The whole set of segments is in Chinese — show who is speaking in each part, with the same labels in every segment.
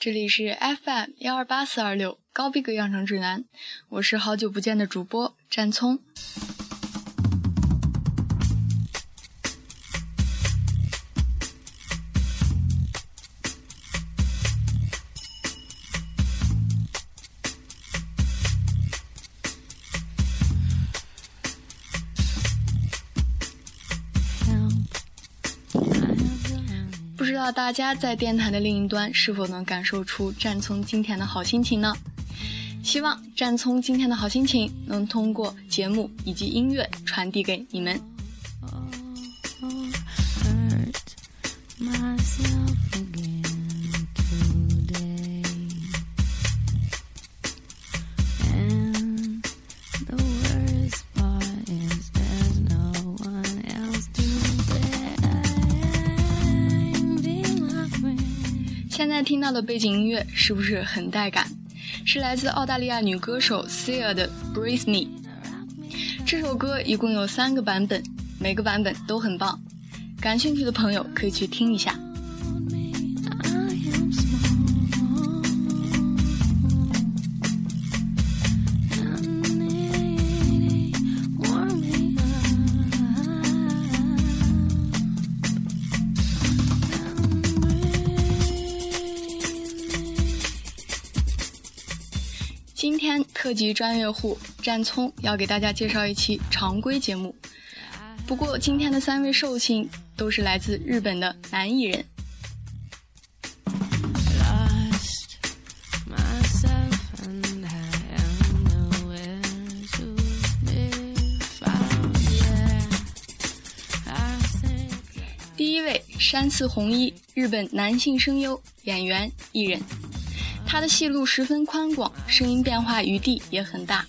Speaker 1: 这里是 FM 幺二八四二六高逼格养成指南，我是好久不见的主播占聪。大家在电台的另一端是否能感受出战聪今天的好心情呢？希望战聪今天的好心情能通过节目以及音乐传递给你们。听到的背景音乐是不是很带感？是来自澳大利亚女歌手 Sia 的《Breathe Me》。这首歌一共有三个版本，每个版本都很棒。感兴趣的朋友可以去听一下。特级专业户占聪要给大家介绍一期常规节目，不过今天的三位寿星都是来自日本的男艺人。第一位山寺弘一，日本男性声优、演员、艺人。他的戏路十分宽广，声音变化余地也很大，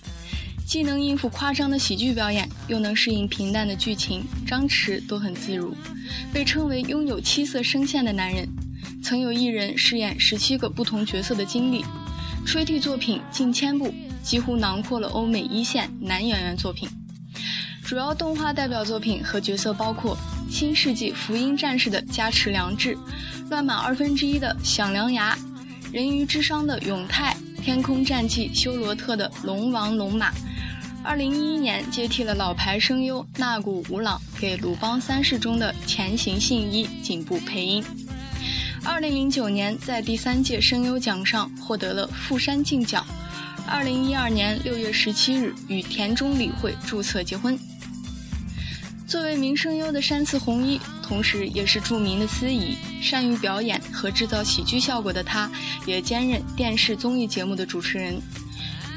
Speaker 1: 既能应付夸张的喜剧表演，又能适应平淡的剧情，张弛都很自如，被称为拥有七色声线的男人。曾有一人饰演十七个不同角色的经历，吹替作品近千部，几乎囊括了欧美一线男演员作品。主要动画代表作品和角色包括《新世纪福音战士》的加持良治，《乱马二分之一》的响良牙。人鱼之殇的永泰，天空战记修罗特的龙王龙马，二零一一年接替了老牌声优纳古吾朗给鲁邦三世中的前行信一颈部配音。二零零九年在第三届声优奖上获得了富山敬奖。二零一二年六月十七日与田中理惠注册结婚。作为名声优的山寺弘一，同时也是著名的司仪，善于表演和制造喜剧效果的他，也兼任电视综艺节目的主持人。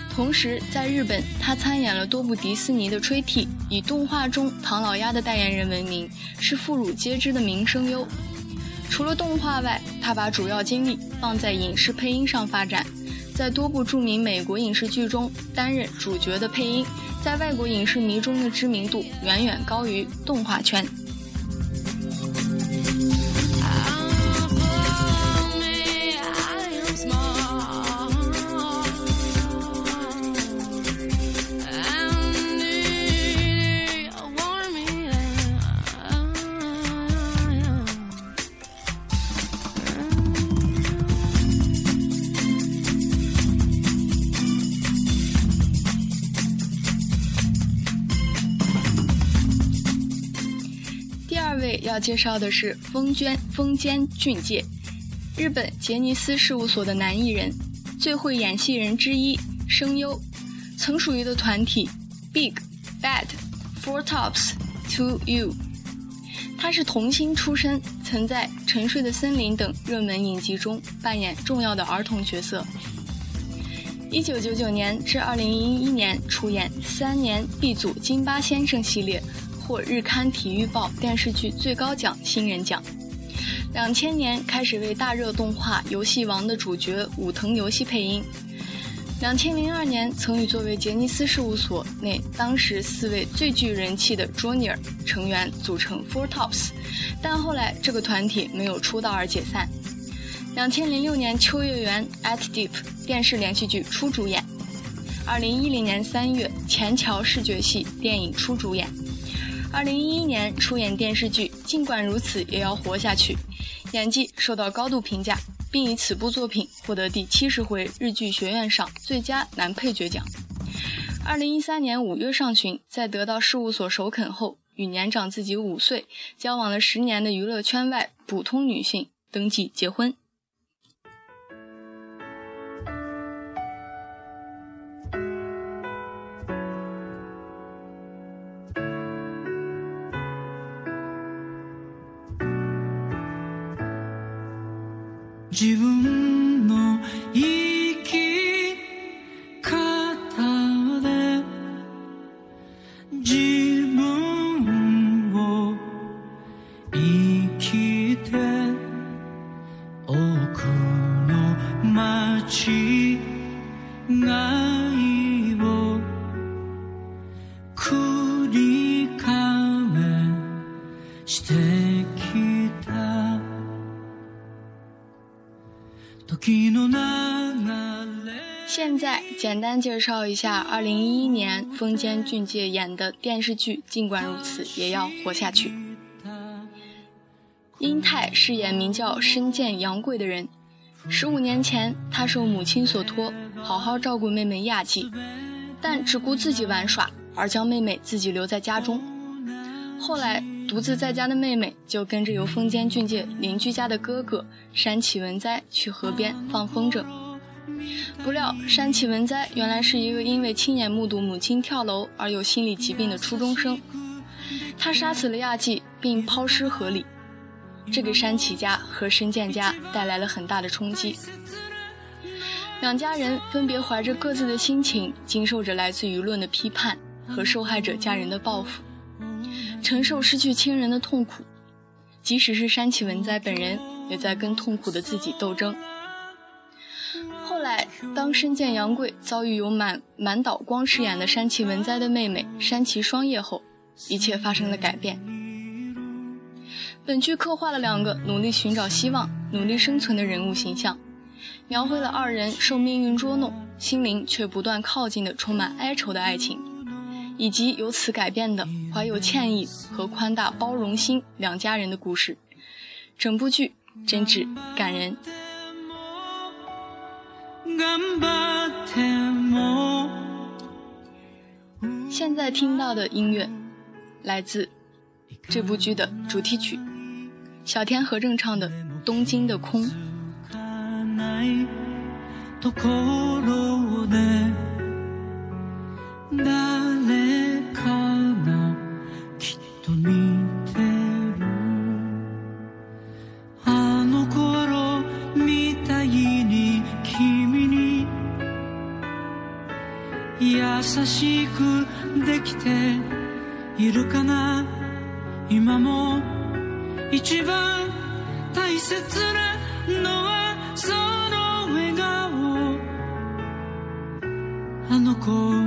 Speaker 1: 同时，在日本，他参演了多部迪士尼的吹替，以动画中唐老鸭的代言人闻名，是妇孺皆知的名声优。除了动画外，他把主要精力放在影视配音上发展，在多部著名美国影视剧中担任主角的配音。在外国影视迷中的知名度远远高于动画圈。要介绍的是风娟风间俊介，日本杰尼斯事务所的男艺人，最会演戏人之一，声优，曾属于的团体 Big Bad Four Tops To You。他是童星出身，曾在《沉睡的森林》等热门影集中扮演重要的儿童角色。一九九九年至二零一一年出演三年 B 组金八先生系列。获日刊体育报电视剧最高奖新人奖。两千年开始为大热动画《游戏王》的主角武藤游戏配音。两千零二年曾与作为杰尼斯事务所内当时四位最具人气的 Junior 成员组成 Four Tops，但后来这个团体没有出道而解散。两千零六年秋叶原 At Deep 电视连续剧初主演。二零一零年三月前桥视觉系电影初主演。二零一一年出演电视剧《尽管如此也要活下去》，演技受到高度评价，并以此部作品获得第七十回日剧学院赏最佳男配角奖。二零一三年五月上旬，在得到事务所首肯后，与年长自己五岁、交往了十年的娱乐圈外普通女性登记结婚。の間違いを繰り返してきた现在简单介绍一下2011年丰间俊介演的电视剧《尽管如此也要活下去》。英泰饰演名叫深见阳贵的人。 十五年前，他受母亲所托，好好照顾妹妹亚纪，但只顾自己玩耍，而将妹妹自己留在家中。后来，独自在家的妹妹就跟着由风间俊介邻居家的哥哥山崎文哉去河边放风筝。不料，山崎文哉原来是一个因为亲眼目睹母亲跳楼而有心理疾病的初中生。他杀死了亚纪，并抛尸河里，这给山崎家和深见家带来了很大的冲击。两家人分别怀着各自的心情，经受着来自舆论的批判和受害者家人的报复。承受失去亲人的痛苦，即使是山崎文哉本人，也在跟痛苦的自己斗争。后来，当深见杨贵遭遇由满满岛光饰演的山崎文哉的妹妹山崎双叶后，一切发生了改变。本剧刻画了两个努力寻找希望、努力生存的人物形象，描绘了二人受命运捉弄，心灵却不断靠近的充满哀愁的爱情。以及由此改变的怀有歉意和宽大包容心两家人的故事，整部剧真挚感人。现在听到的音乐来自这部剧的主题曲，小田和正唱的《东京的空》。誰かがきっと見てるあの頃みたいに君に優しくできているかな今も一番大切なのはその笑顔。あの子。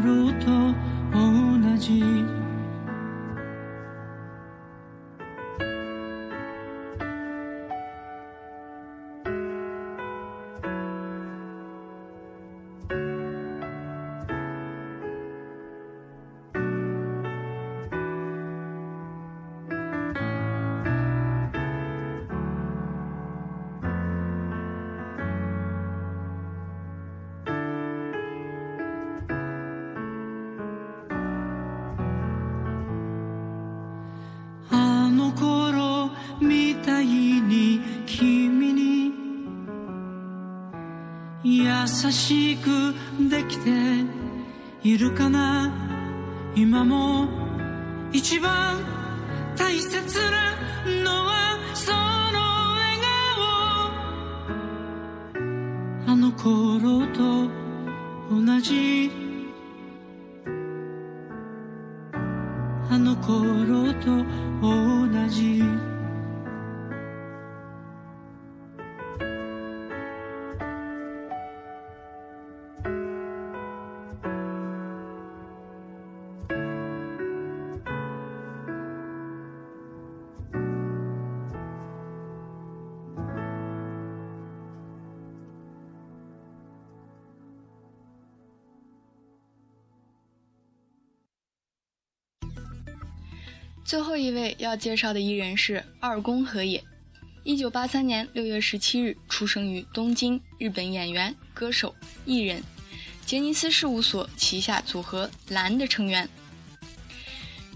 Speaker 1: しくできているかな？今も一番大切なのはその笑顔。あの頃と同じ。あの頃と同じ最后一位要介绍的艺人是二宫和也。一九八三年六月十七日出生于东京，日本演员、歌手、艺人，杰尼斯事务所旗下组合蓝的成员。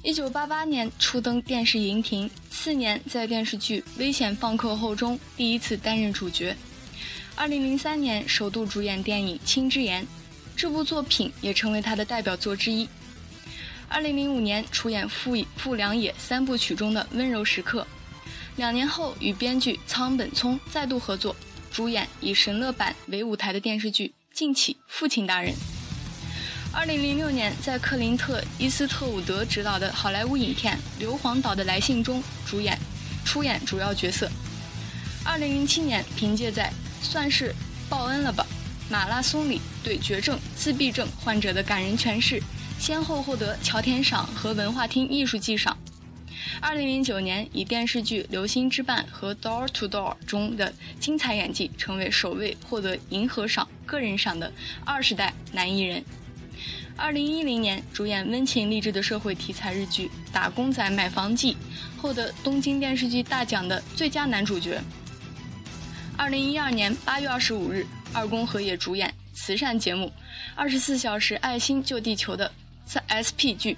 Speaker 1: 一九八八年初登电视荧屏，次年在电视剧《危险放课后》中第一次担任主角。二零零三年首度主演电影《青之言》，这部作品也成为他的代表作之一。二零零五年出演富富良野三部曲中的温柔时刻，两年后与编剧仓本聪再度合作，主演以神乐版为舞台的电视剧《敬启父亲大人》。二零零六年，在克林特·伊斯特伍德执导的好莱坞影片《硫磺岛的来信》中主演，出演主要角色。二零零七年，凭借在《算是报恩了吧》马拉松里对绝症自闭症患者的感人诠释，先后获得乔田赏和文化厅艺术季赏。二零零九年，以电视剧《流星之绊》和《Door to Door》中的精彩演技，成为首位获得银河赏个人赏的二十代男艺人。二零一零年，主演温情励志的社会题材日剧《打工仔买房记》，获得东京电视剧大奖的最佳男主角。二零一二年八月二十五日，二宫和也主演慈善节目《二十四小时爱心救地球》的 SP 剧。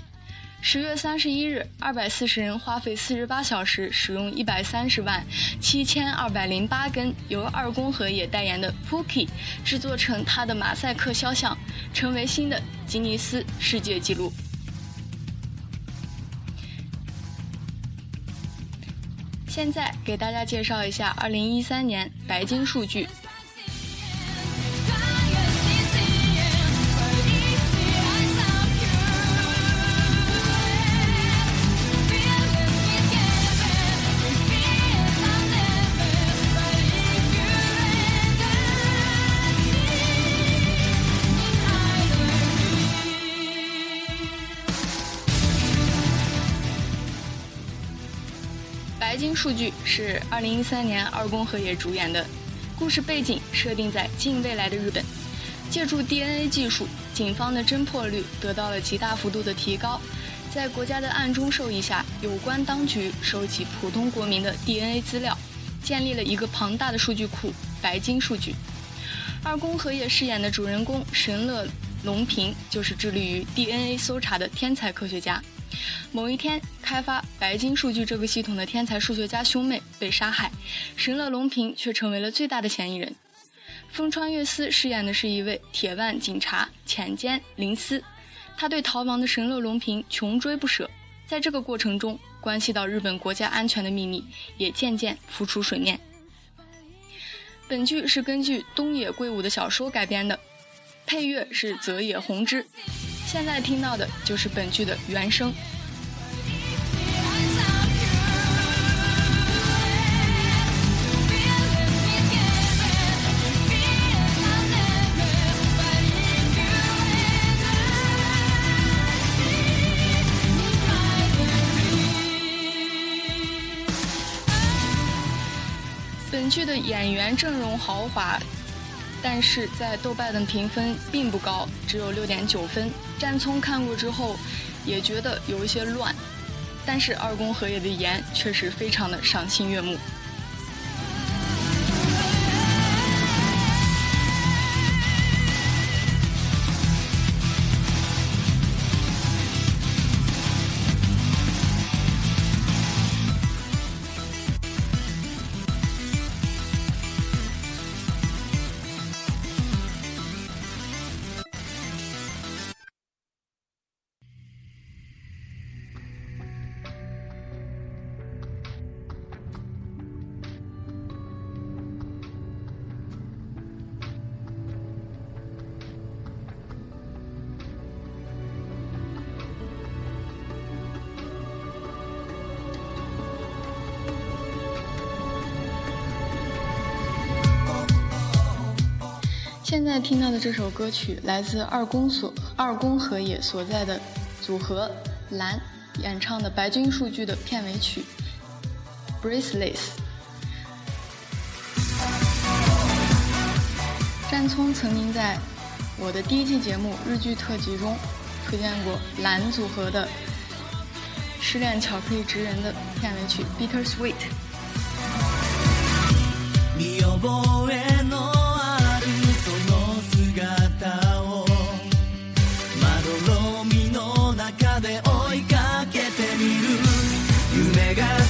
Speaker 1: 十月三十一日，二百四十人花费四十八小时，使用一百三十万七千二百零八根由二宫和也代言的 Puki 制作成他的马赛克肖像，成为新的吉尼斯世界纪录。现在给大家介绍一下二零一三年白金数据。数据是二零一三年二宫和也主演的，故事背景设定在近未来的日本，借助 DNA 技术，警方的侦破率得到了极大幅度的提高。在国家的暗中授意下，有关当局收集普通国民的 DNA 资料，建立了一个庞大的数据库——白金数据。二宫和也饰演的主人公神乐龙平就是致力于 DNA 搜查的天才科学家。某一天，开发白金数据这个系统的天才数学家兄妹被杀害，神乐龙平却成为了最大的嫌疑人。风川月司饰演的是一位铁腕警察浅间林司，他对逃亡的神乐龙平穷追不舍。在这个过程中，关系到日本国家安全的秘密也渐渐浮出水面。本剧是根据东野圭吾的小说改编的，配乐是泽野弘之。现在听到的就是本剧的原声。本剧的演员阵容豪华。但是在豆瓣的评分并不高，只有六点九分。占聪看过之后，也觉得有一些乱，但是二宫和也的颜确实非常的赏心悦目。现在听到的这首歌曲来自二宫所二宫和也所在的组合蓝演唱的《白金数据》的片尾曲《Bracelets》。战聪曾经在我的第一季节目日剧特辑中推荐过蓝组合的《失恋巧克力职人》的片尾曲《Bittersweet》。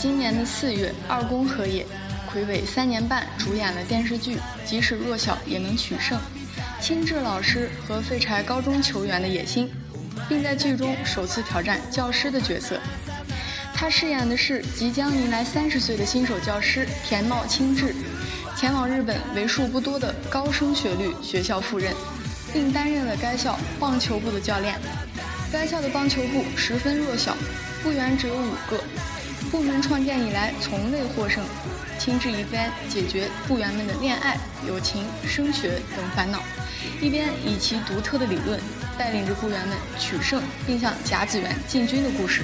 Speaker 2: 今年的四月，二宫和也魁违三年半主演了电视剧《即使弱小也能取胜》，亲志老师和废柴高中球员的野心，并在剧中首次挑战教师的角色。他饰演的是即将迎来三十岁的新手教师田茂清志，前往日本为数不多的高升学率学校赴任，并担任了该校棒球部的教练。该校的棒球部十分弱小，部员只有五个。部门创建以来从未获胜，亲自一边解决部员们的恋爱、友情、升学等烦恼，一边以其独特的理论带领着部员们取胜，并向甲子园进军的故事。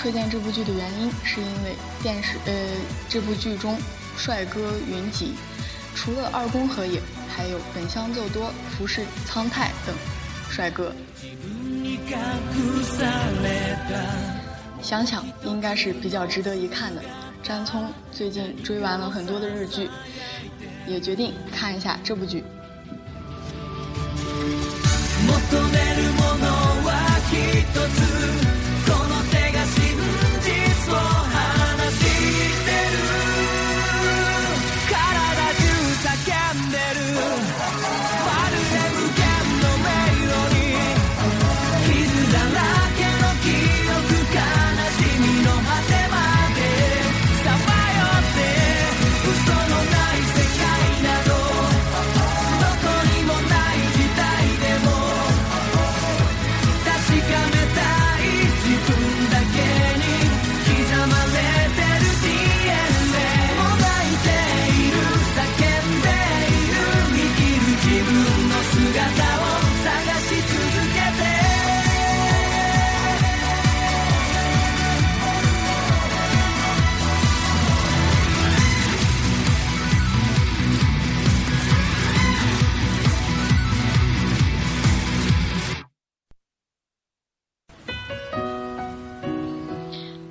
Speaker 2: 推荐这部剧的原因，是因为电视呃这部剧中帅哥云集，除了二宫和也，还有本乡奏多、服饰苍太等帅哥。想想应该是比较值得一看的。詹聪最近追完了很多的日剧，也决定看一下这部剧。心之所。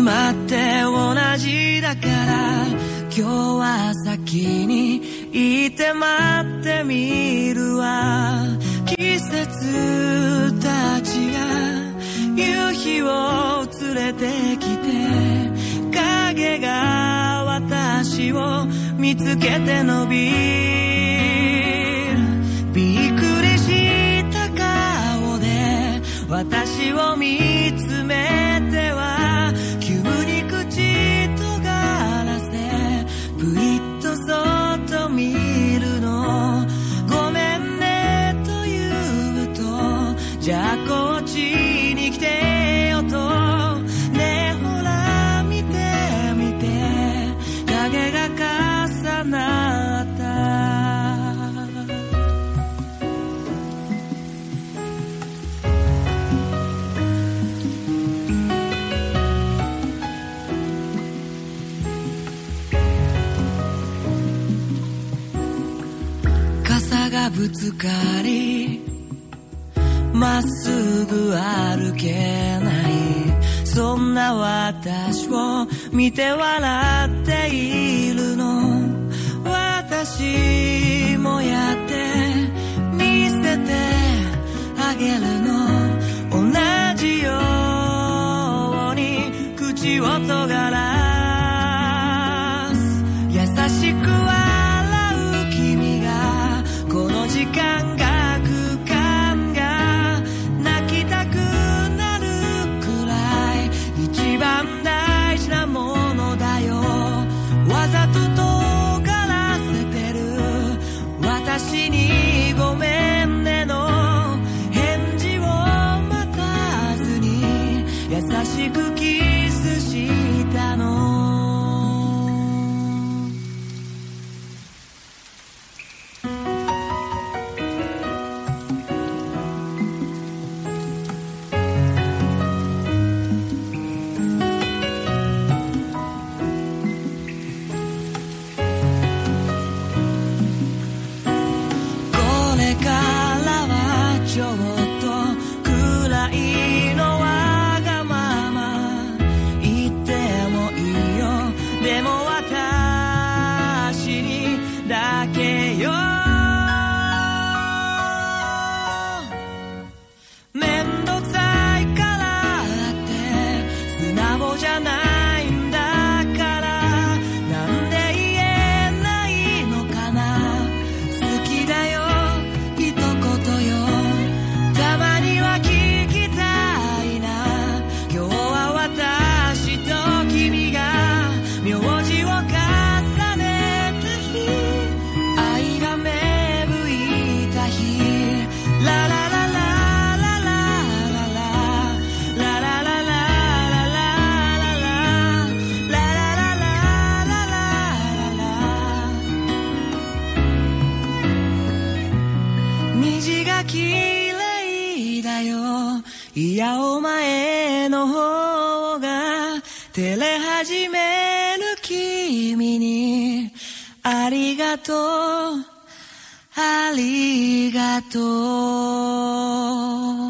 Speaker 2: まって同じだから今日は先にいて待ってみるわ。季節たちが夕日を連れてきて影が私を見つけて伸びる。ぶつかりまっすぐ歩けない。そんな私を見て笑っているの。私もやって見せてあげるの。同じように口を尖ら照れ始める君にありがとう。ありがとう。